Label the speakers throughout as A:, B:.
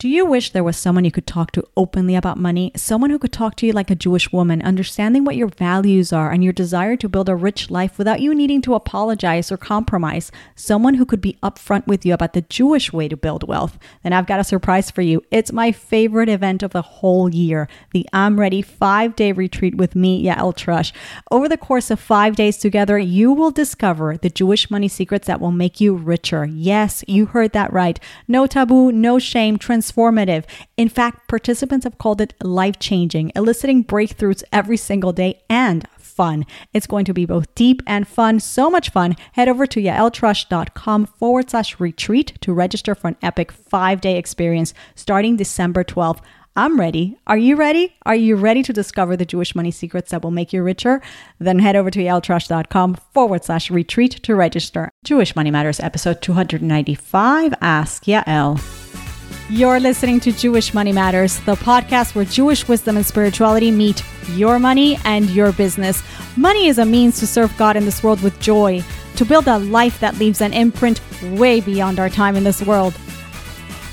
A: Do you wish there was someone you could talk to openly about money? Someone who could talk to you like a Jewish woman, understanding what your values are and your desire to build a rich life without you needing to apologize or compromise? Someone who could be upfront with you about the Jewish way to build wealth? Then I've got a surprise for you. It's my favorite event of the whole year the I'm Ready five day retreat with me, Yael Trusch. Over the course of five days together, you will discover the Jewish money secrets that will make you richer. Yes, you heard that right. No taboo, no shame, trans transformative. In fact, participants have called it life changing, eliciting breakthroughs every single day and fun. It's going to be both deep and fun, so much fun. Head over to yaeltrusch.com forward slash retreat to register for an epic five day experience starting December 12th. I'm ready. Are you ready? Are you ready to discover the Jewish money secrets that will make you richer? Then head over to yaeltrusch.com forward slash retreat to register. Jewish Money Matters episode 295 Ask Yael. You're listening to Jewish Money Matters, the podcast where Jewish wisdom and spirituality meet your money and your business. Money is a means to serve God in this world with joy, to build a life that leaves an imprint way beyond our time in this world.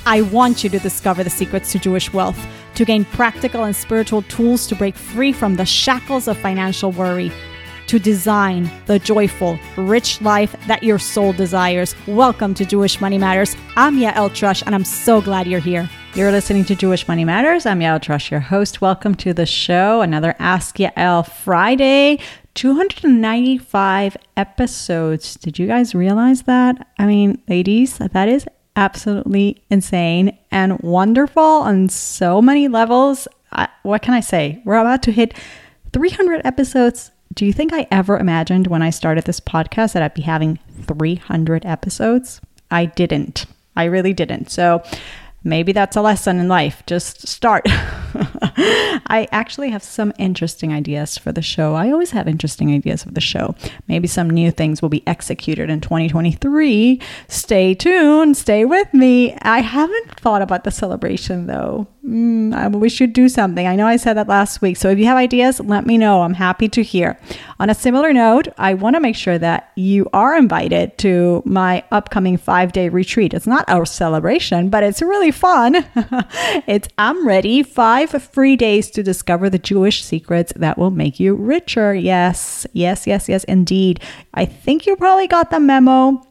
A: I want you to discover the secrets to Jewish wealth, to gain practical and spiritual tools to break free from the shackles of financial worry to design the joyful, rich life that your soul desires. Welcome to Jewish Money Matters. I'm Yael Trusch, and I'm so glad you're here. You're listening to Jewish Money Matters. I'm Yael Trusch, your host. Welcome to the show. Another Ask Yael Friday. 295 episodes. Did you guys realize that? I mean, ladies, that is absolutely insane and wonderful on so many levels. I, what can I say? We're about to hit 300 episodes do you think I ever imagined when I started this podcast that I'd be having 300 episodes? I didn't. I really didn't. So maybe that's a lesson in life. Just start. I actually have some interesting ideas for the show. I always have interesting ideas for the show. Maybe some new things will be executed in 2023. Stay tuned. Stay with me. I haven't thought about the celebration though mm, we should do something. I know I said that last week. So if you have ideas, let me know. I'm happy to hear. On a similar note, I want to make sure that you are invited to my upcoming five day retreat. It's not our celebration, but it's really fun. it's I'm ready. Five free days to discover the Jewish secrets that will make you richer. Yes, yes, yes, yes, indeed. I think you probably got the memo.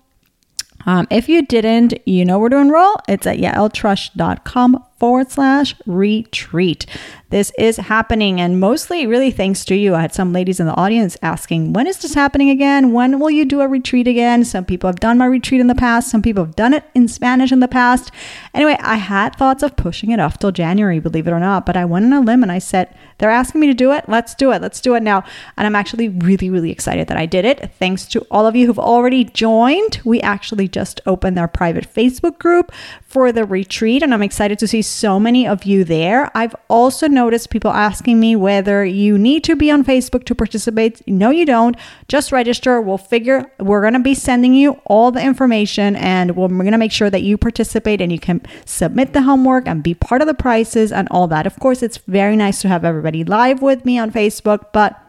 A: Um, if you didn't, you know where to enroll. It's at yaeltrusch.com forward slash retreat. This is happening, and mostly really thanks to you. I had some ladies in the audience asking, When is this happening again? When will you do a retreat again? Some people have done my retreat in the past, some people have done it in Spanish in the past. Anyway, I had thoughts of pushing it off till January, believe it or not, but I went on a limb and I said, They're asking me to do it. Let's do it. Let's do it now. And I'm actually really, really excited that I did it. Thanks to all of you who've already joined. We actually just opened our private Facebook group for the retreat, and I'm excited to see so many of you there. I've also noticed people asking me whether you need to be on Facebook to participate. No, you don't. Just register. We'll figure, we're going to be sending you all the information, and we're going to make sure that you participate and you can submit the homework and be part of the prizes and all that. Of course, it's very nice to have everybody live with me on Facebook, but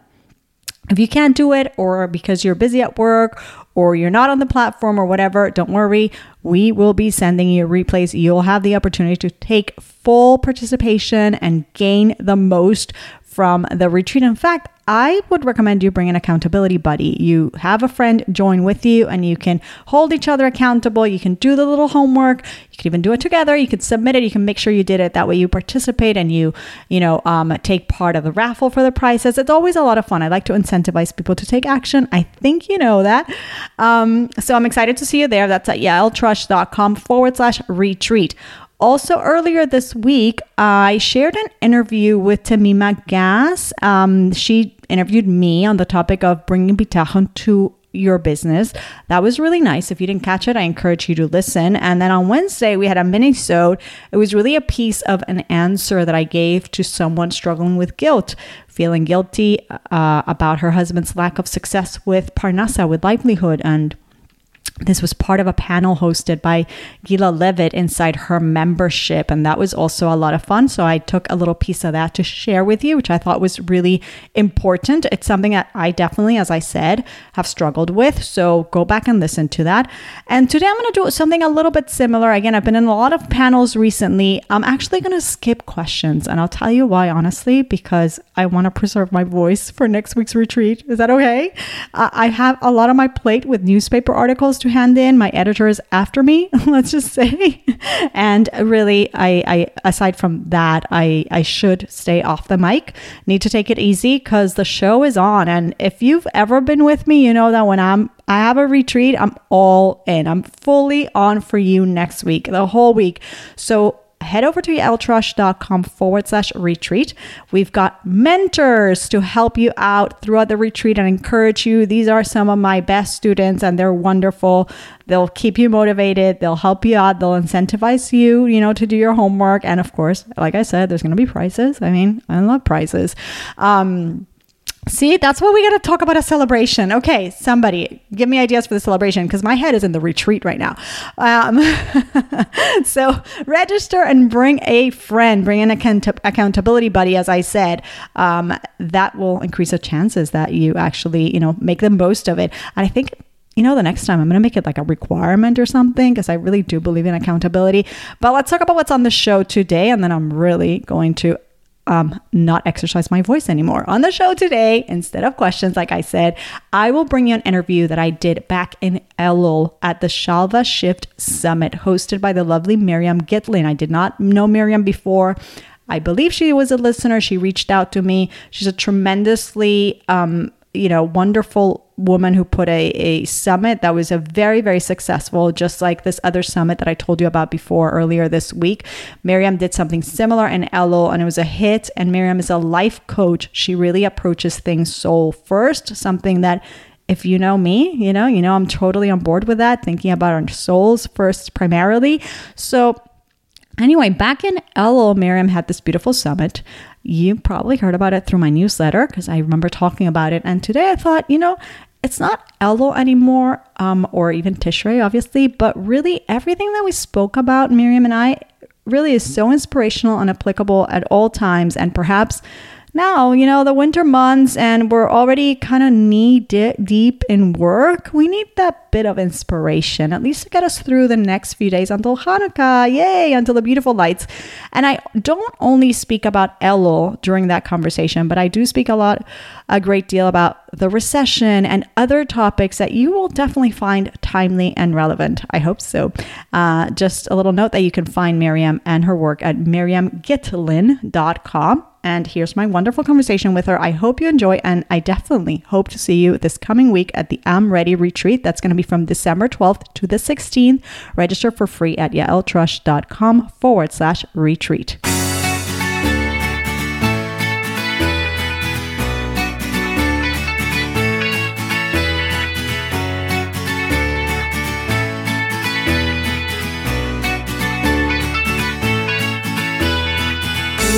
A: if you can't do it, or because you're busy at work, or you're not on the platform, or whatever, don't worry. We will be sending you replays. You'll have the opportunity to take full participation and gain the most from the retreat. In fact, I would recommend you bring an accountability buddy. You have a friend join with you and you can hold each other accountable. You can do the little homework. You can even do it together. You can submit it. You can make sure you did it. That way you participate and you, you know, um, take part of the raffle for the prizes. It's always a lot of fun. I like to incentivize people to take action. I think you know that. Um, so I'm excited to see you there. That's at yaeltrusch.com forward slash retreat. Also, earlier this week, I shared an interview with Tamima Gass. Um, she interviewed me on the topic of bringing bitachon to your business. That was really nice. If you didn't catch it, I encourage you to listen. And then on Wednesday, we had a mini sode. It was really a piece of an answer that I gave to someone struggling with guilt, feeling guilty uh, about her husband's lack of success with Parnasa, with livelihood, and this was part of a panel hosted by Gila Levitt inside her membership. And that was also a lot of fun. So I took a little piece of that to share with you, which I thought was really important. It's something that I definitely, as I said, have struggled with. So go back and listen to that. And today I'm going to do something a little bit similar. Again, I've been in a lot of panels recently. I'm actually going to skip questions. And I'll tell you why, honestly, because I want to preserve my voice for next week's retreat. Is that okay? I have a lot on my plate with newspaper articles to hand in. My editor is after me, let's just say. and really, I, I aside from that, I, I should stay off the mic. Need to take it easy because the show is on. And if you've ever been with me, you know that when I'm I have a retreat, I'm all in. I'm fully on for you next week, the whole week. So head over to yaeltrusch.com forward slash retreat. We've got mentors to help you out throughout the retreat and encourage you. These are some of my best students and they're wonderful. They'll keep you motivated. They'll help you out. They'll incentivize you, you know, to do your homework. And of course, like I said, there's going to be prices. I mean, I love prices. Um, See, that's what we got to talk about a celebration. Okay, somebody give me ideas for the celebration because my head is in the retreat right now. Um, so register and bring a friend, bring an account- accountability buddy, as I said. Um, that will increase the chances that you actually, you know, make the most of it. And I think you know, the next time I'm going to make it like a requirement or something because I really do believe in accountability. But let's talk about what's on the show today. And then I'm really going to um, not exercise my voice anymore. On the show today, instead of questions, like I said, I will bring you an interview that I did back in Elul at the Shalva Shift Summit, hosted by the lovely Miriam Gitlin. I did not know Miriam before. I believe she was a listener. She reached out to me. She's a tremendously, um, you know, wonderful woman who put a, a summit that was a very, very successful, just like this other summit that I told you about before earlier this week. Miriam did something similar in Elul and it was a hit. And Miriam is a life coach. She really approaches things soul first, something that if you know me, you know, you know I'm totally on board with that, thinking about our souls first primarily. So Anyway, back in Elul, Miriam had this beautiful summit. You probably heard about it through my newsletter because I remember talking about it. And today I thought, you know, it's not Elul anymore, um, or even Tishrei, obviously, but really everything that we spoke about, Miriam and I, really is so inspirational and applicable at all times. And perhaps now, you know, the winter months and we're already kind of knee deep in work, we need that bit of inspiration, at least to get us through the next few days until Hanukkah, yay, until the beautiful lights. And I don't only speak about Elul during that conversation, but I do speak a lot, a great deal about the recession and other topics that you will definitely find timely and relevant. I hope so. Uh, just a little note that you can find Miriam and her work at miriamgitlin.com. And here's my wonderful conversation with her. I hope you enjoy, and I definitely hope to see you this coming week at the I'm Ready retreat. That's going to be from December 12th to the 16th. Register for free at yaeltrusch.com forward slash retreat.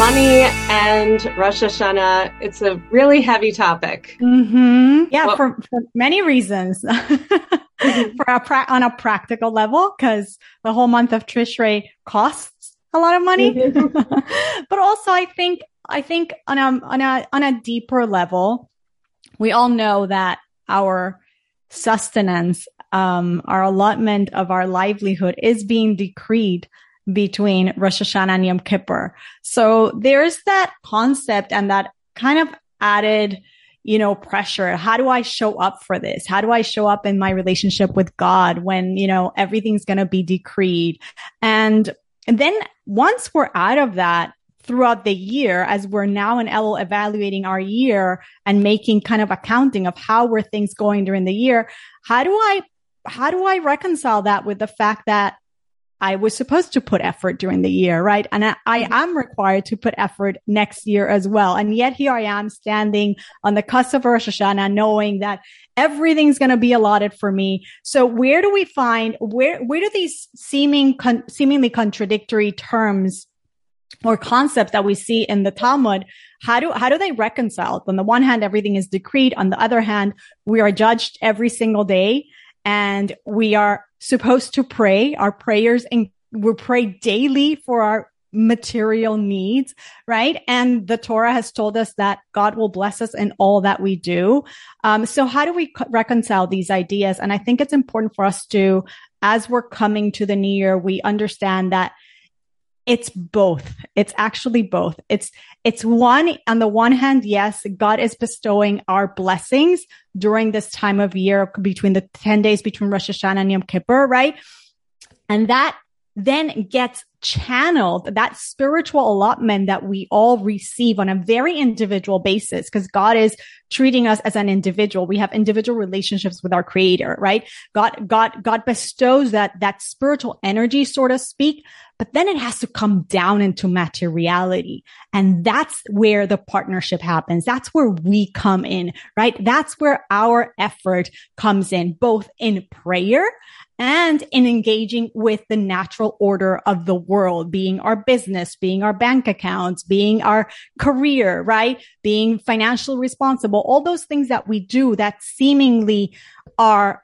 B: Money and Rosh Hashanah. It's a really heavy topic.
A: Mm-hmm. Yeah, well, for, for, many reasons. mm-hmm. for a pra- on a practical level, because the whole month of Tishrei costs a lot of money. Mm-hmm. but also, I think I think on a on a on a deeper level, we all know that our sustenance, um, our allotment of our livelihood is being decreed between Rosh Hashanah and Yom Kippur. So there's that concept and that kind of added, you know, pressure. How do I show up for this? How do I show up in my relationship with God when, you know, everything's going to be decreed? And, and then once we're out of that, throughout the year as we're now in Elul evaluating our year and making kind of accounting of how were things going during the year. How do I, how do I reconcile that with the fact that I was supposed to put effort during the year, right? And I, I, mm-hmm. am required to put effort next year as well. And yet here I am standing on the cusp of Rosh Hashanah, knowing that everything's going to be allotted for me. So where do we find, where, where do these seeming, con- seemingly contradictory terms or concepts that we see in the Talmud, how do, how do they reconcile? On the one hand, everything is decreed. On the other hand, we are judged every single day and we are supposed to pray our prayers and we pray daily for our material needs, right? And the Torah has told us that God will bless us in all that we do. Um, so how do we reconcile these ideas? And I think it's important for us to, as we're coming to the new year, we understand that it's both. It's actually both. It's, it's one, on the one hand, yes, God is bestowing our blessings during this time of year between the 10 days between Rosh Hashanah and Yom Kippur, right? And that then gets channeled that spiritual allotment that we all receive on a very individual basis because God is treating us as an individual. We have individual relationships with our creator, right? God, God, God bestows that, that spiritual energy, so to speak, but then it has to come down into materiality. And that's where the partnership happens. That's where we come in, right? That's where our effort comes in, both in prayer and in engaging with the natural order of the world, being our business, being our bank accounts, being our career, right? Being financially responsible, all those things that we do that seemingly are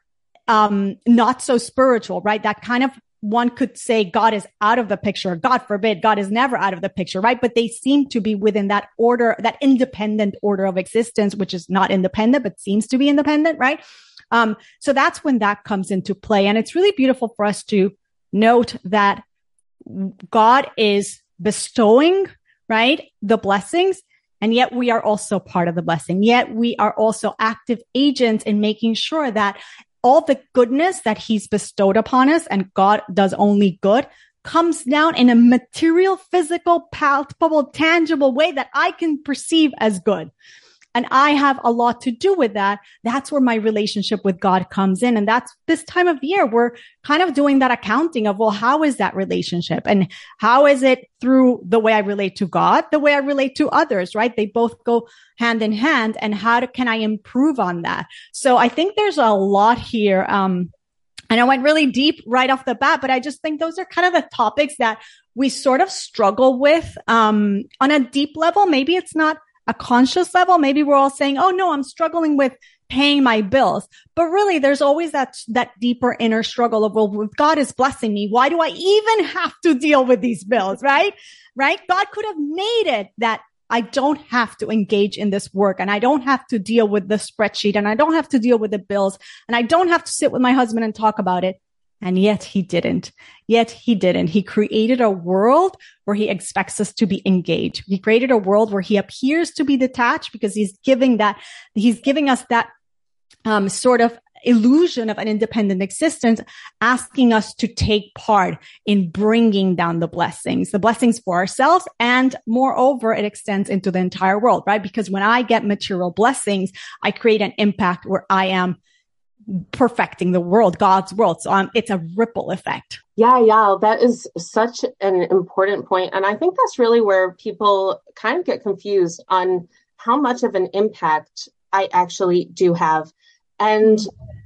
A: um, not so spiritual, right? That kind of one could say God is out of the picture. God forbid, God is never out of the picture, right? But they seem to be within that order, that independent order of existence, which is not independent, but seems to be independent, right? Um, so that's when that comes into play. And it's really beautiful for us to note that God is bestowing, right? The blessings. And yet we are also part of the blessing. Yet we are also active agents in making sure that all the goodness that he's bestowed upon us and God does only good comes down in a material, physical, palpable, tangible way that I can perceive as good. And I have a lot to do with that. That's where my relationship with God comes in. And that's this time of year. We're kind of doing that accounting of, well, how is that relationship? And how is it through the way I relate to God, the way I relate to others, right? They both go hand in hand. And how do, can I improve on that? So I think there's a lot here. Um, and I went really deep right off the bat, but I just think those are kind of the topics that we sort of struggle with um, on a deep level. Maybe it's not a conscious level, maybe we're all saying, Oh no, I'm struggling with paying my bills. But really, there's always that, that deeper inner struggle of, well, God is blessing me, why do I even have to deal with these bills? Right? Right? God could have made it that I don't have to engage in this work and I don't have to deal with the spreadsheet and I don't have to deal with the bills and I don't have to sit with my husband and talk about it. And yet he didn't. Yet he didn't. He created a world where he expects us to be engaged. He created a world where he appears to be detached because he's giving that, he's giving us that um, sort of illusion of an independent existence, asking us to take part in bringing down the blessings, the blessings for ourselves. And moreover, it extends into the entire world, right? Because when I get material blessings, I create an impact where I am perfecting the world, God's world. So um, it's a ripple effect.
B: Yeah, yeah, that is such an important point. And I think that's really where people kind of get confused on how much of an impact I actually do have. And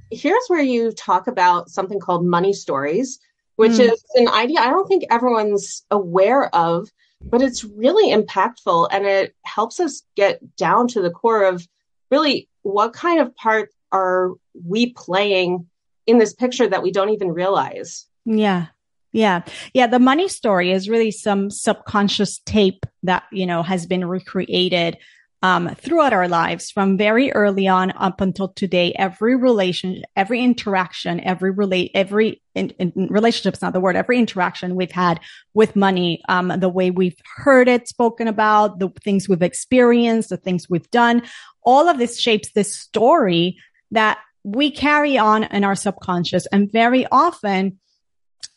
B: here's where you talk about something called money stories, which mm. is an idea I don't think everyone's aware of, but it's really impactful and it helps us get down to the core of really what kind of part are we playing in this picture that we don't even realize?
A: Yeah. Yeah. Yeah. The money story is really some subconscious tape that, you know, has been recreated um, throughout our lives from very early on up until today. Every relation, every interaction, every relate, every in, in relationship is not the word. Every interaction we've had with money, um, the way we've heard it spoken about, the things we've experienced, the things we've done, all of this shapes this story that we carry on in our subconscious. And very often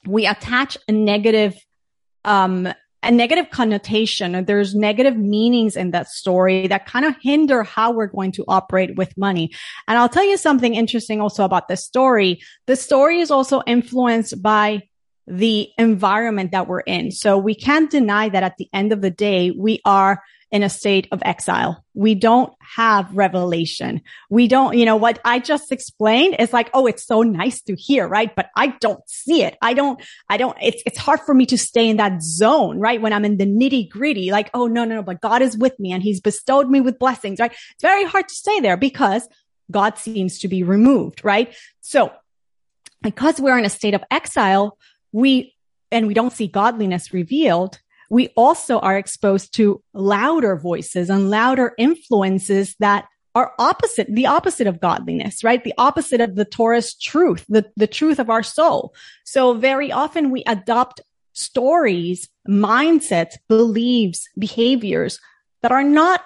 A: we attach a negative um, a negative connotation there's negative meanings in that story that kind of hinder how we're going to operate with money. And i'll tell you something interesting also about this story. The story is also influenced by the environment that we're in. So we can't deny that at the end of the day we are in a state of exile. We don't have revelation. We don't, you know, what I just explained is like, oh, it's so nice to hear, right? But I don't see it. I don't, I don't, it's, it's hard for me to stay in that zone, right? When I'm in the nitty gritty, like, oh, no, no, no, but God is with me and he's bestowed me with blessings, right? It's very hard to stay there because God seems to be removed, right? So because we're in a state of exile, we, and we don't see godliness revealed, we also are exposed to louder voices and louder influences that are opposite, the opposite of godliness, right? The opposite of the Torah's truth, the, the truth of our soul. So very often we adopt stories, mindsets, beliefs, behaviors that are not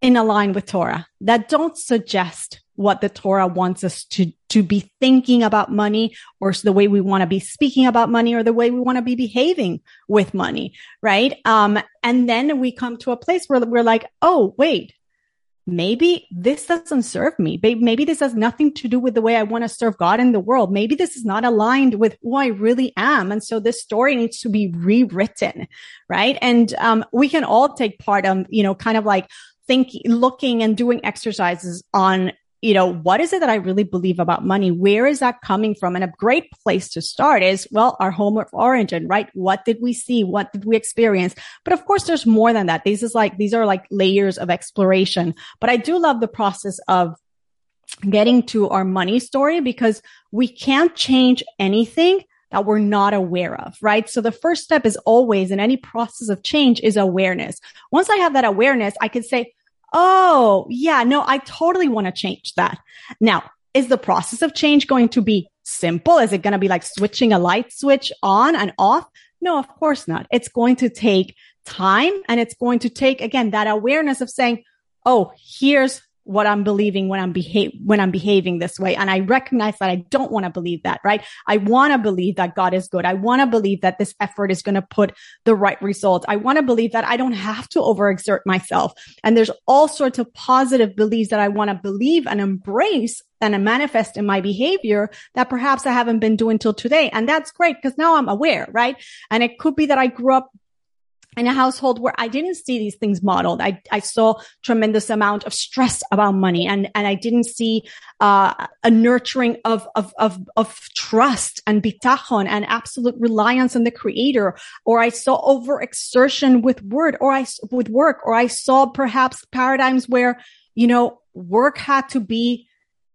A: in line with Torah, that don't suggest what the Torah wants us to, to be thinking about money or the way we want to be speaking about money or the way we want to be behaving with money. Right. Um, and then we come to a place where we're like, Oh, wait, maybe this doesn't serve me. Maybe this has nothing to do with the way I want to serve God in the world. Maybe this is not aligned with who I really am. And so this story needs to be rewritten. Right. And, um, we can all take part of, you know, kind of like thinking, looking and doing exercises on you know, what is it that I really believe about money? Where is that coming from? And a great place to start is, well, our home of origin, right? What did we see? What did we experience? But of course, there's more than that. These is like, these are like layers of exploration. But I do love the process of getting to our money story because we can't change anything that we're not aware of, right? So the first step is always in any process of change is awareness. Once I have that awareness, I can say, Oh, yeah. No, I totally want to change that. Now, is the process of change going to be simple? Is it going to be like switching a light switch on and off? No, of course not. It's going to take time and it's going to take again that awareness of saying, Oh, here's what I'm believing when I'm behave, when I'm behaving this way. And I recognize that I don't want to believe that, right? I want to believe that God is good. I want to believe that this effort is going to put the right results. I want to believe that I don't have to overexert myself. And there's all sorts of positive beliefs that I want to believe and embrace and manifest in my behavior that perhaps I haven't been doing till today. And that's great because now I'm aware, right? And it could be that I grew up in a household where I didn't see these things modeled. I, I saw tremendous amount of stress about money and, and I didn't see, uh, a nurturing of, of, of, of trust and bitachon and absolute reliance on the creator. Or I saw overexertion with word or I, with work, or I saw perhaps paradigms where, you know, work had to be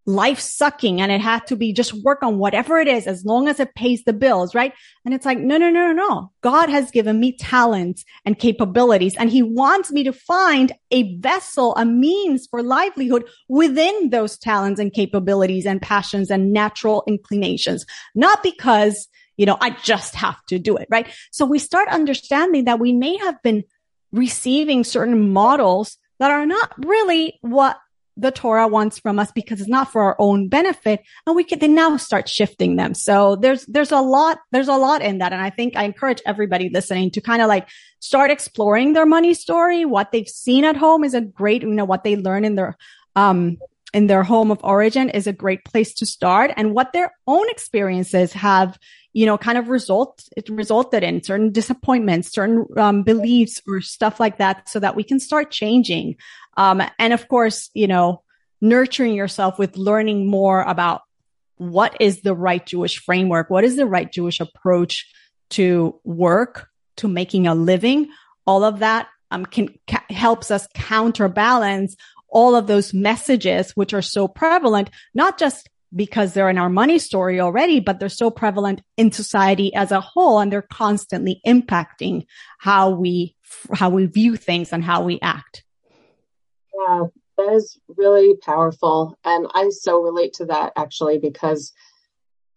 A: life sucking and it had to be just work on whatever it is as long as it pays the bills, right? And it's like, no, no, no, no, no. God has given me talents and capabilities and he wants me to find a vessel, a means for livelihood within those talents and capabilities and passions and natural inclinations, not because, you know, I just have to do it, right? So we start understanding that we may have been receiving certain models that are not really what the Torah wants from us because it's not for our own benefit. And we can then now start shifting them. So there's, there's a lot, there's a lot in that. And I think I encourage everybody listening to kind of like start exploring their money story. What they've seen at home is a great, you know, what they learn in their, um, in their home of origin is a great place to start and what their own experiences have you know kind of result it resulted in certain disappointments certain um, beliefs or stuff like that so that we can start changing um, and of course, you know, nurturing yourself with learning more about what is the right Jewish framework? What is the right Jewish approach to work, to making a living? All of that um, can ca- helps us counterbalance all of those messages, which are so prevalent, not just because they're in our money story already, but they're so prevalent in society as a whole and they're constantly impacting how we, how we view things and how we act.
B: Wow. that is really powerful. And I so relate to that actually, because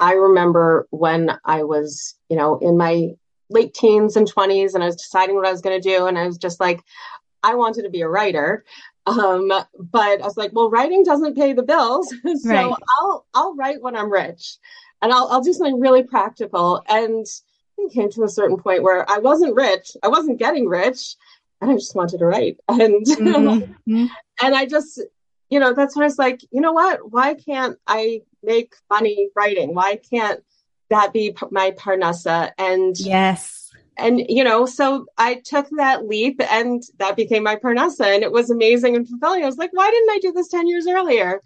B: I remember when I was, you know, in my late teens and 20s and I was deciding what I was going to do. And I was just like, I wanted to be a writer. Um, but I was like, well, writing doesn't pay the bills. so right. I'll, I'll write when I'm rich and I'll, I'll do something really practical. And it came to a certain point where I wasn't rich. I wasn't getting rich and I just wanted to write. And mm-hmm. and I just, you know, that's when I was like, you know what? Why can't I make money writing? Why can't that be my parnasa? And
A: yes.
B: And you know, so I took that leap and that became my parnasa and it was amazing and fulfilling. I was like, why didn't I do this 10 years earlier?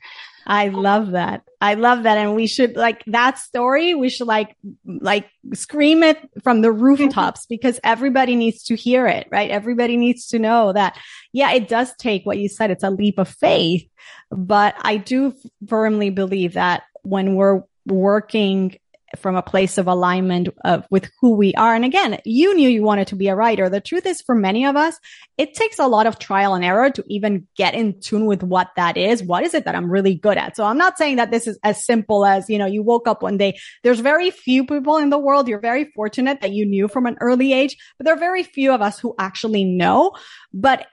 A: I love that. I love that. And we should like that story. We should like, like scream it from the rooftops because everybody needs to hear it, right? Everybody needs to know that, yeah, it does take what you said. It's a leap of faith, but I do firmly believe that when we're working from a place of alignment of with who we are. And again, you knew you wanted to be a writer. The truth is for many of us, it takes a lot of trial and error to even get in tune with what that is. What is it that I'm really good at? So I'm not saying that this is as simple as, you know, you woke up one day. There's very few people in the world. You're very fortunate that you knew from an early age, but there are very few of us who actually know. But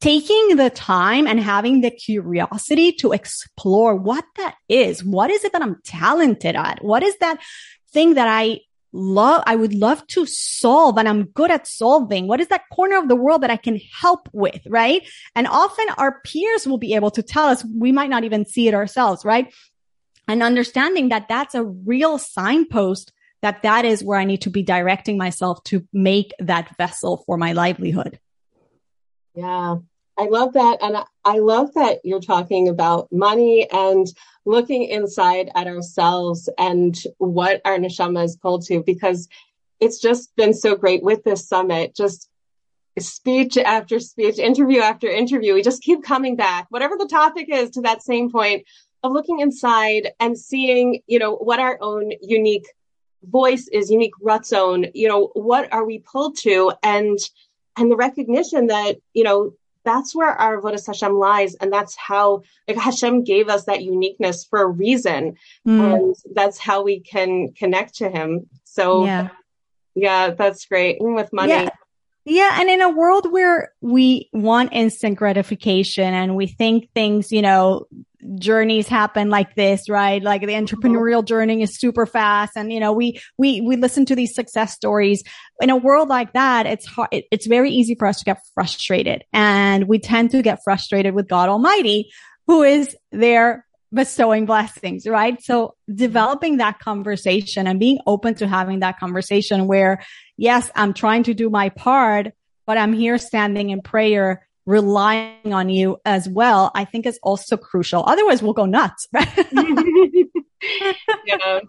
A: taking the time and having the curiosity to explore what that is. What is it that I'm talented at? What is that thing that I love, I would love to solve and I'm good at solving? What is that corner of the world that I can help with? Right. And often our peers will be able to tell us we might not even see it ourselves. Right. And understanding that that's a real signpost that that is where I need to be directing myself to make that vessel for my livelihood.
B: Yeah, I love that. And I love that you're talking about money and looking inside at ourselves and what our neshama is pulled to, because it's just been so great with this summit. Just speech after speech, interview after interview. We just keep coming back, whatever the topic is, to that same point of looking inside and seeing, you know, what our own unique voice is, unique ratzon, you know, what are we pulled to? And and the recognition that, you know, that's where our Avodas Hashem lies. And that's how like Hashem gave us that uniqueness for a reason. Mm. And that's how we can connect to him. So yeah, yeah that's great. Even with money.
A: Yeah. Yeah. And in a world where we want instant gratification and we think things, you know, journeys happen like this, right? Like the entrepreneurial journey is super fast. And, you know, we, we, we listen to these success stories in a world like that. It's hard. It, it's very easy for us to get frustrated and we tend to get frustrated with God Almighty, who is there bestowing blessings, right? So developing that conversation and being open to having that conversation where, yes, I'm trying to do my part, but I'm here standing in prayer relying on you as well, I think is also crucial. Otherwise, we'll go nuts.
B: yeah.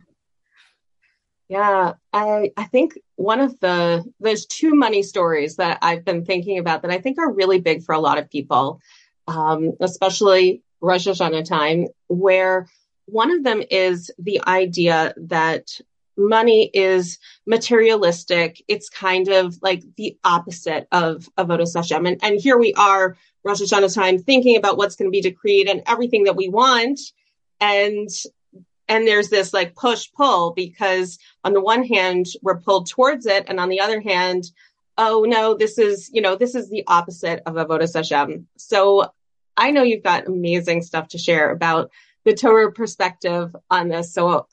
B: Yeah, I I think one of the there's two money stories that I've been thinking about that I think are really big for a lot of people, um, especially Rosh Hashanah time, where one of them is the idea that money is materialistic. It's kind of like the opposite of Avodas Hashem. And, and here we are, Rosh Hashanah time, thinking about what's going to be decreed and everything that we want. And and there's this like push pull because on the one hand we're pulled towards it and on the other hand oh no this is you know this is the opposite of avodas hashem so i know you've got amazing stuff to share about the torah perspective on this so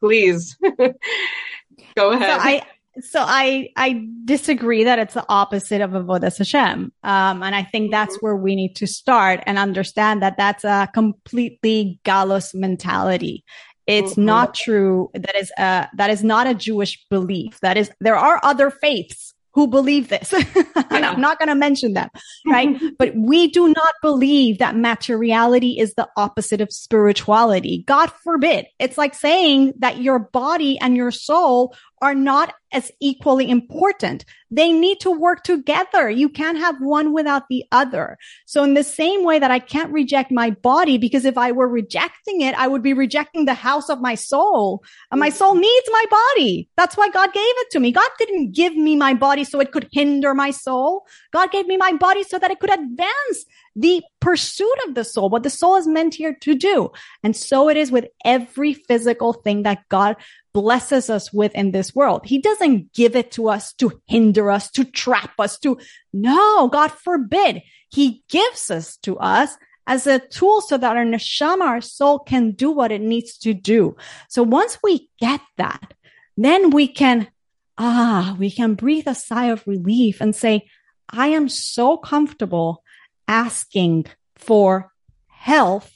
B: please go ahead.
A: So I, so I, I disagree that it's the opposite of avodas Hashem. Um, and I think that's mm-hmm. where we need to start and understand that that's a completely galus mentality. It's mm-hmm. not true. That is a, that is not a Jewish belief. That is, there are other faiths who believe this. and I'm not going to mention them, right? but we do not believe that materiality is the opposite of spirituality. God forbid. It's like saying that your body and your soul are not as equally important. They need to work together. You can't have one without the other. So in the same way that I can't reject my body, because if I were rejecting it, I would be rejecting the house of my soul. And my soul needs my body. That's why God gave it to me. God didn't give me my body so it could hinder my soul. God gave me my body so that it could advance the pursuit of the soul, what the soul is meant here to do. And so it is with every physical thing that God blesses us with in this world. He doesn't give it to us to hinder us, to trap us, to no, God forbid. He gives us to us as a tool so that our neshama, our soul can do what it needs to do. So once we get that, then we can, ah, we can breathe a sigh of relief and say, I am so comfortable asking for health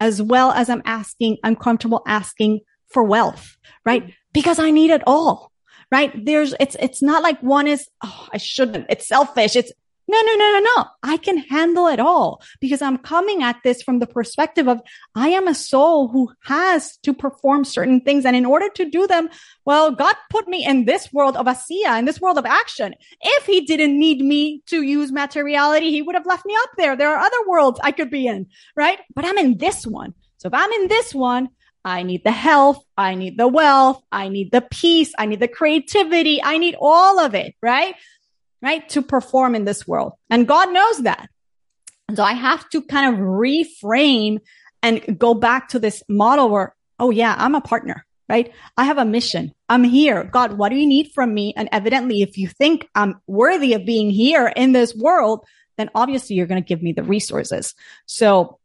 A: as well as I'm asking, I'm comfortable asking for wealth, right? Because I need it all, right? There's, it's, it's not like one is, oh, I shouldn't. It's selfish. It's, no, no, no, no, no. I can handle it all because I'm coming at this from the perspective of I am a soul who has to perform certain things. And in order to do them, well, God put me in this world of asiya, in this world of action. If he didn't need me to use materiality, he would have left me up there. There are other worlds I could be in, right? But I'm in this one. So if I'm in this one, I need the health. I need the wealth. I need the peace. I need the creativity. I need all of it, right? Right. To perform in this world. And God knows that. So I have to kind of reframe and go back to this model where, oh yeah, I'm a partner, right? I have a mission. I'm here. God, what do you need from me? And evidently, if you think I'm worthy of being here in this world, then obviously you're going to give me the resources. So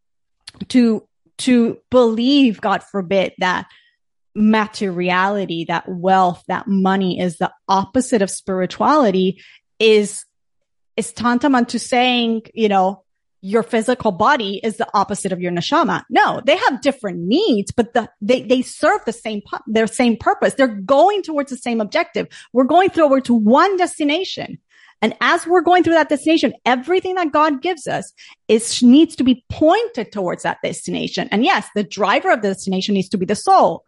A: to, to believe, God forbid, that materiality, that wealth, that money is the opposite of spirituality is, is tantamount to saying, you know, your physical body is the opposite of your neshama. No, they have different needs, but the, they, they serve the same, their same purpose. They're going towards the same objective. We're going forward to one destination. And as we're going through that destination, everything that God gives us is needs to be pointed towards that destination. And yes, the driver of the destination needs to be the soul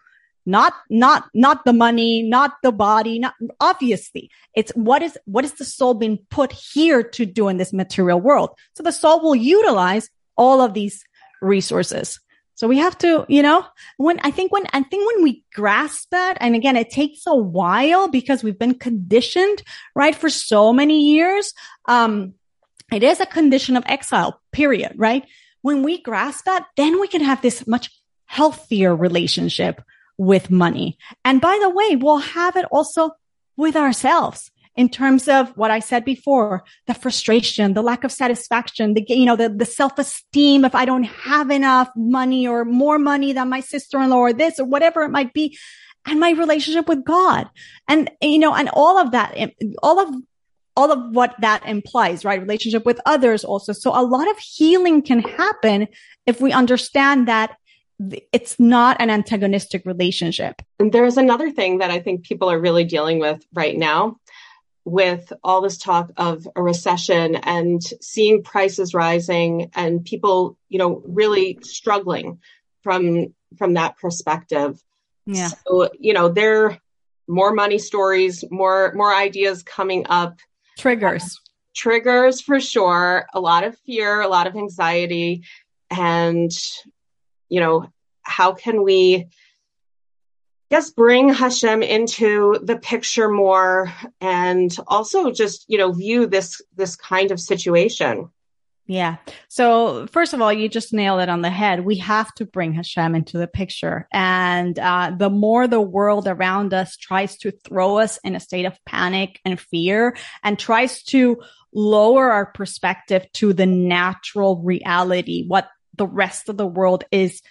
A: not not not the money not the body not obviously. It's what is what is the soul being put here to do in this material world? So the soul will utilize all of these resources. So we have to you know when i think when i think when we grasp that and again it takes a while because we've been conditioned right for so many years um it is a condition of exile period right? When we grasp that then we can have this much healthier relationship with money. And by the way, we'll have it also with ourselves in terms of what I said before, the frustration, the lack of satisfaction, the, you know, the, the self-esteem. If I don't have enough money or more money than my sister-in-law or this or whatever it might be and my relationship with God and, you know, and all of that, all of, all of what that implies, right? Relationship with others also. So a lot of healing can happen if we understand that it's not an antagonistic relationship.
B: And there's another thing that I think people are really dealing with right now with all this talk of a recession and seeing prices rising and people, you know, really struggling from from that perspective.
A: Yeah.
B: So, you know, there are more money stories, more more ideas coming up.
A: Triggers. Uh,
B: triggers for sure. A lot of fear, a lot of anxiety and you know, how can we yes bring hashem into the picture more and also just you know view this this kind of situation
A: yeah. So first of all, you just nailed it on the head. We have to bring Hashem into the picture. And uh, the more the world around us tries to throw us in a state of panic and fear and tries to lower our perspective to the natural reality, what the rest of the world is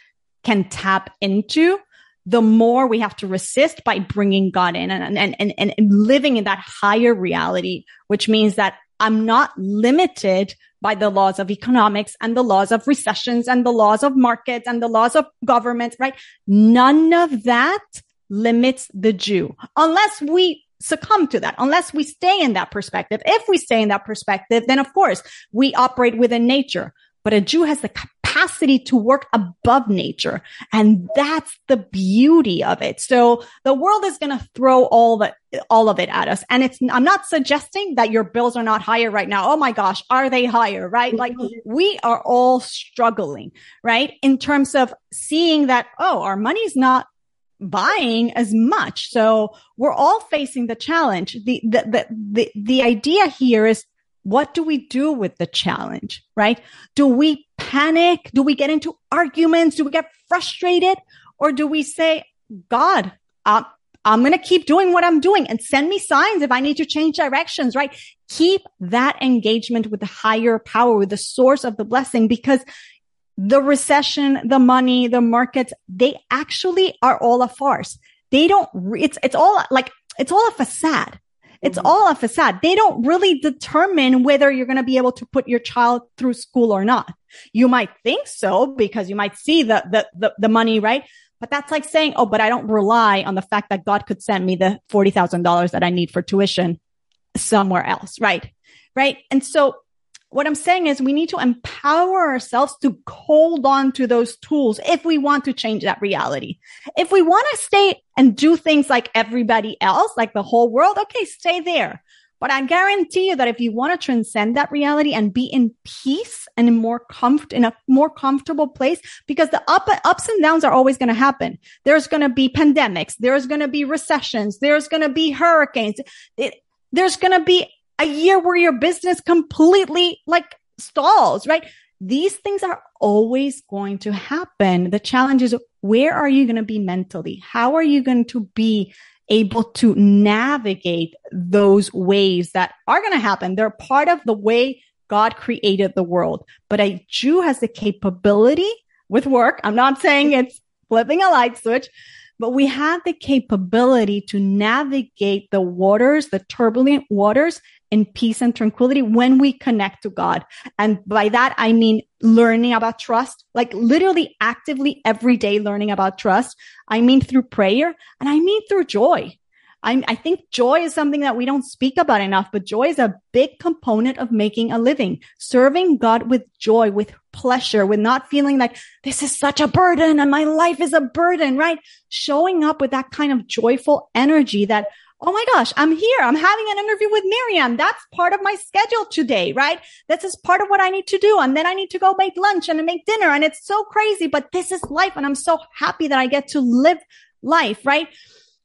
A: can tap into, the more we have to resist by bringing God in and, and, and, and living in that higher reality, which means that I'm not limited by the laws of economics and the laws of recessions and the laws of markets and the laws of governments, right? None of that limits the Jew unless we succumb to that, unless we stay in that perspective. If we stay in that perspective, then of course we operate within nature. But a Jew has the capacity to work above nature. And that's the beauty of it. So the world is going to throw all the, all of it at us. And it's, I'm not suggesting that your bills are not higher right now. Oh my gosh, are they higher? Right? Like mm-hmm. we are all struggling, right? In terms of seeing that, oh, our money's not buying as much. So we're all facing the challenge. The, the, the, the, the idea here is what do we do with the challenge, right? Do we panic? Do we get into arguments? Do we get frustrated? Or do we say, God, I'm going to keep doing what I'm doing and send me signs if I need to change directions, right? Keep that engagement with the higher power, with the source of the blessing, because the recession, the money, the markets, they actually are all a farce. They don't, it's, it's all like, it's all a facade. It's mm-hmm. all a facade. They don't really determine whether you're going to be able to put your child through school or not. You might think so because you might see the, the, the, the money, right? But that's like saying, oh, but I don't rely on the fact that God could send me the $40,000 that I need for tuition somewhere else, right? Right. And so what I'm saying is we need to empower ourselves to hold on to those tools if we want to change that reality. If we want to stay and do things like everybody else, like the whole world, okay, stay there. But I guarantee you that if you want to transcend that reality and be in peace and in more comfort, in a more comfortable place, because the up, ups and downs are always going to happen. There's going to be pandemics. There's going to be recessions. There's going to be hurricanes. It, there's going to be a year where your business completely like stalls, right? These things are always going to happen. The challenge is where are you going to be mentally? How are you going to be able to navigate those waves that are going to happen? They're part of the way God created the world. But a Jew has the capability with work. I'm not saying it's flipping a light switch, but we have the capability to navigate the waters, the turbulent waters in peace and tranquility when we connect to God. And by that, I mean learning about trust, like literally actively every day learning about trust. I mean through prayer and I mean through joy. I, I think joy is something that we don't speak about enough, but joy is a big component of making a living, serving God with joy, with pleasure, with not feeling like this is such a burden and my life is a burden, right? Showing up with that kind of joyful energy that oh my gosh, I'm here. I'm having an interview with Miriam. That's part of my schedule today, right? This is part of what I need to do. And then I need to go make lunch and make dinner. And it's so crazy, but this is life. And I'm so happy that I get to live life, right?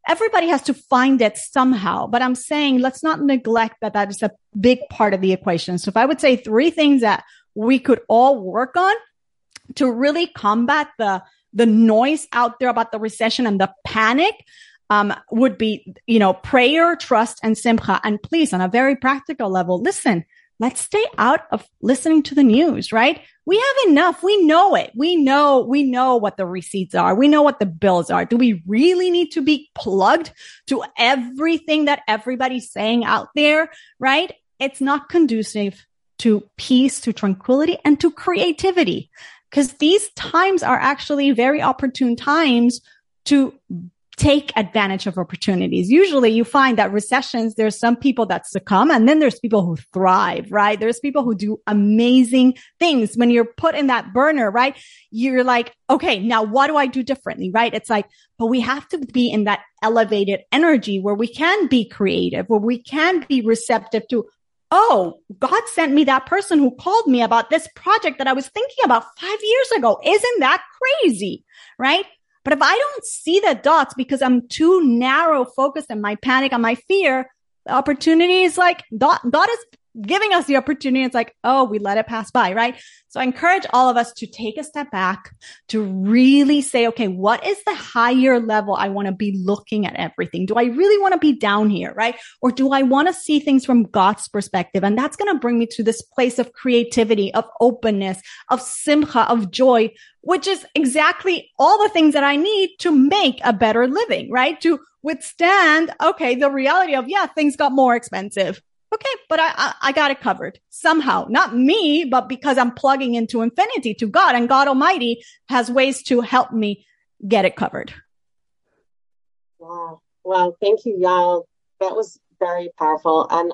A: Everybody has to find it somehow, but I'm saying let's not neglect that that is a big part of the equation. So if I would say three things that we could all work on to really combat the the noise out there about the recession and the panic, um, would be, you know, prayer, trust, and simcha. And please, on a very practical level, listen, let's stay out of listening to the news, right? We have enough. We know it. We know, we know what the receipts are. We know what the bills are. Do we really need to be plugged to everything that everybody's saying out there, right? It's not conducive to peace, to tranquility, and to creativity. Cause these times are actually very opportune times to take advantage of opportunities. Usually you find that recessions, there's some people that succumb and then there's people who thrive, right? There's people who do amazing things. When you're put in that burner, right? You're like, okay, now what do I do differently, right? It's like, but we have to be in that elevated energy where we can be creative, where we can be receptive to, Oh, God sent me that person who called me about this project that I was thinking about five years ago. Isn't that crazy? Right? But if I don't see the dots because I'm too narrow focused and my panic and my fear, the opportunity is like dot, dot is giving us the opportunity. It's like, oh, we let it pass by, right? So I encourage all of us to take a step back to really say, okay, what is the higher level I want to be looking at everything? Do I really want to be down here, right? Or do I want to see things from God's perspective? And that's going to bring me to this place of creativity, of openness, of simcha, of joy, which is exactly all the things that I need to make a better living, right? To withstand, okay, the reality of, yeah, things got more expensive okay, but I, I, I, got it covered somehow. Not me, but because I'm plugging into infinity to God and God Almighty has ways to help me get it covered.
B: Wow. Wow. Thank you, Yael. That was very powerful. And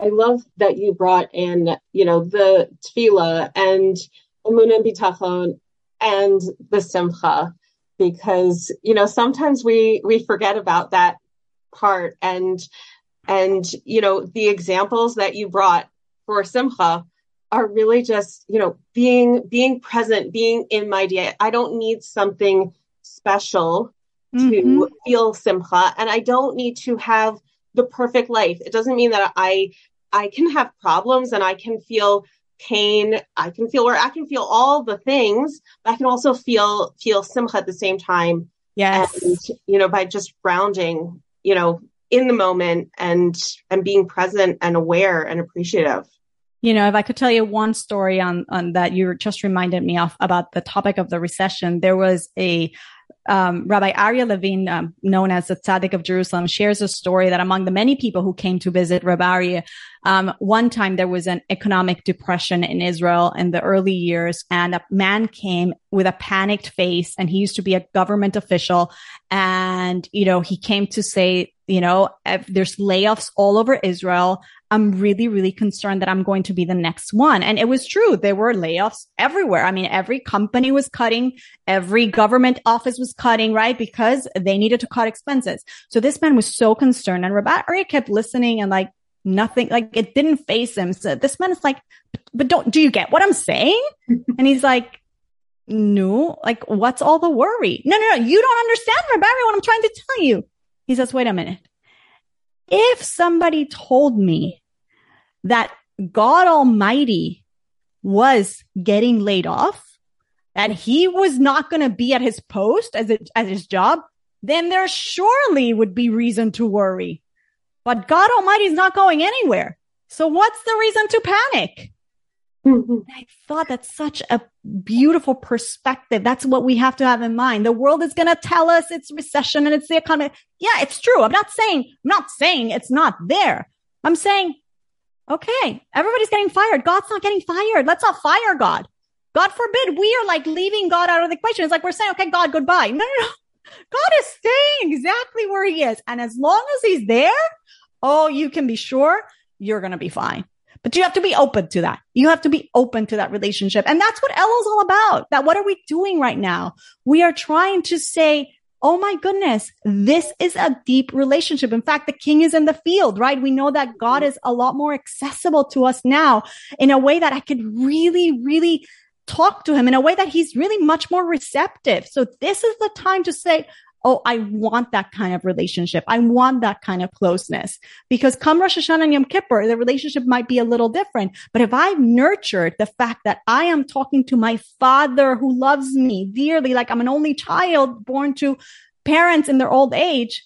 B: I love that you brought in, you know, the tefillah and emunah and bitachon and the simcha, because, you know, sometimes we, we forget about that part and and, you know, the examples that you brought for Simcha are really just, you know, being, being present, being in my day. I don't need something special mm-hmm. to feel Simcha and I don't need to have the perfect life. It doesn't mean that I, I can have problems and I can feel pain. I can feel where I can feel all the things, but I can also feel, feel Simcha at the same time.
A: Yes.
B: And, you know, by just grounding, you know, in the moment and and being present and aware and appreciative.
A: You know if i could tell you one story on on that you just reminded me of about the topic of the recession there was a um, Rabbi Aryeh Levine, um, known as the Tzaddik of Jerusalem, shares a story that among the many people who came to visit Rabbi Aryeh, um, one time there was an economic depression in Israel in the early years, and a man came with a panicked face, and he used to be a government official, and you know he came to say you know, there's layoffs all over Israel. I'm really, really concerned that I'm going to be the next one. And it was true. There were layoffs everywhere. I mean, every company was cutting, every government office was cutting, right? Because they needed to cut expenses. So this man was so concerned and Rabbi Aryeh kept listening and like, nothing, like it didn't face him. So this man is like, but don't, do you get what I'm saying? and he's like, no, like what's all the worry? No, no, no, you don't understand, Rabbi, what I'm trying to tell you. He says, wait a minute. If somebody told me that God Almighty was getting laid off, that he was not going to be at his post as it, at his job, then there surely would be reason to worry. But God Almighty is not going anywhere. So what's the reason to panic? Mm-hmm. I thought that's such a beautiful perspective. That's what we have to have in mind. The world is going to tell us it's recession and it's the economy. Yeah, it's true. I'm not saying, I'm not saying it's not there. I'm saying, okay, everybody's getting fired. God's not getting fired. Let's not fire God. God forbid we are like leaving God out of the equation. It's like we're saying, okay, God, goodbye. No, no, no. God is staying exactly where he is. And as long as he's there, oh, you can be sure you're going to be fine. But you have to be open to that. You have to be open to that relationship. And that's what Elul's all about. That what are we doing right now? We are trying to say, Oh my goodness, this is a deep relationship. In fact, the king is in the field, right? We know that God is a lot more accessible to us now in a way that I could really, really talk to him in a way that he's really much more receptive. So this is the time to say, Oh, I want that kind of relationship. I want that kind of closeness because come Rosh Hashanah and Yom Kippur, the relationship might be a little different. But if I've nurtured the fact that I am talking to my father who loves me dearly, like I'm an only child born to parents in their old age,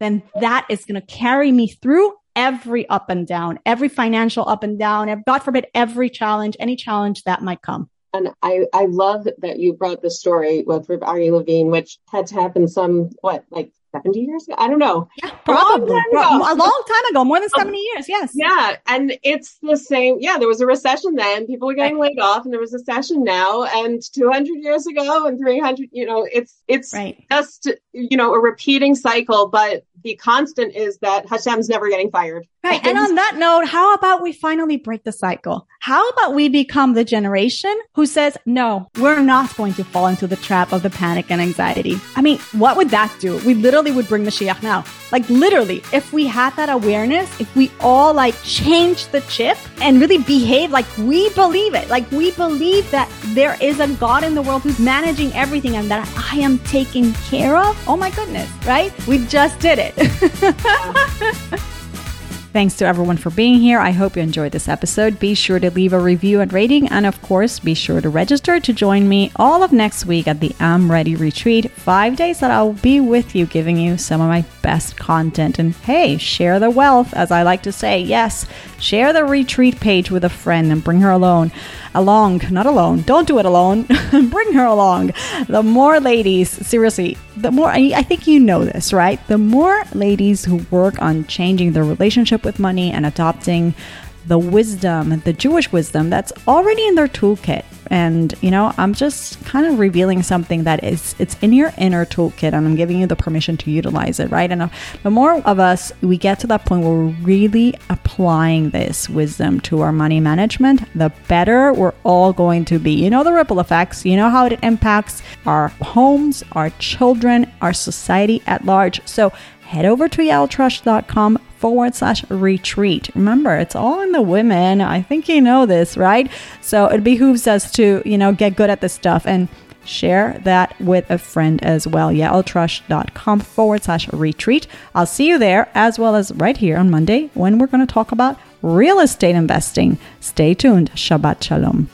A: then that is going to carry me through every up and down, every financial up and down, God forbid, every challenge, any challenge that might come.
B: And I, I love that you brought the story with Ari Levine, which had to happen some, what, like 70 years ago? I don't know.
A: Yeah, probably. A long, a long time ago, more than um, 70 years. Yes.
B: Yeah. And it's the same. Yeah. There was a recession then. People were getting right. laid off and there was a recession now. And 200 years ago and 300, you know, it's, it's right. just, you know, a repeating cycle. But the constant is that Hashem's never getting fired.
A: Right. And on that note, how about we finally break the cycle? How about we become the generation who says, no, we're not going to fall into the trap of the panic and anxiety? I mean, what would that do? We literally would bring Mashiach now. Like literally, if we had that awareness, if we all like change the chip and really behave like we believe it, like we believe that there is a God in the world who's managing everything and that I am taken care of. Oh my goodness, right? We just did it. Thanks to everyone for being here. I hope you enjoyed this episode. Be sure to leave a review and rating. And of course, be sure to register to join me all of next week at the I'm Ready retreat. Five days that I'll be with you, giving you some of my best content. And hey, share the wealth, as I like to say. Yes, share the retreat page with a friend and bring her alone along, not alone. Don't do it alone. Bring her along. The more ladies, seriously, the more, I think you know this, right? The more ladies who work on changing their relationship with money and adopting the wisdom, the Jewish wisdom that's already in their toolkit. And, you know, I'm just kind of revealing something that is, it's in your inner toolkit and I'm giving you the permission to utilize it, right? And uh, the more of us we get to that point where we're really applying this wisdom to our money management, the better we're all going to be. You know, the ripple effects, you know how it impacts our homes, our children, our society at large. So head over to yaeltrusch.com forward slash retreat. Remember, it's all in the women. I think you know this, right? So it behooves us to, you know, get good at this stuff and share that with a friend as well. yaeltrusch.com forward slash retreat. I'll see you there as well as right here on Monday when we're going to talk about real estate investing. Stay tuned. Shabbat Shalom.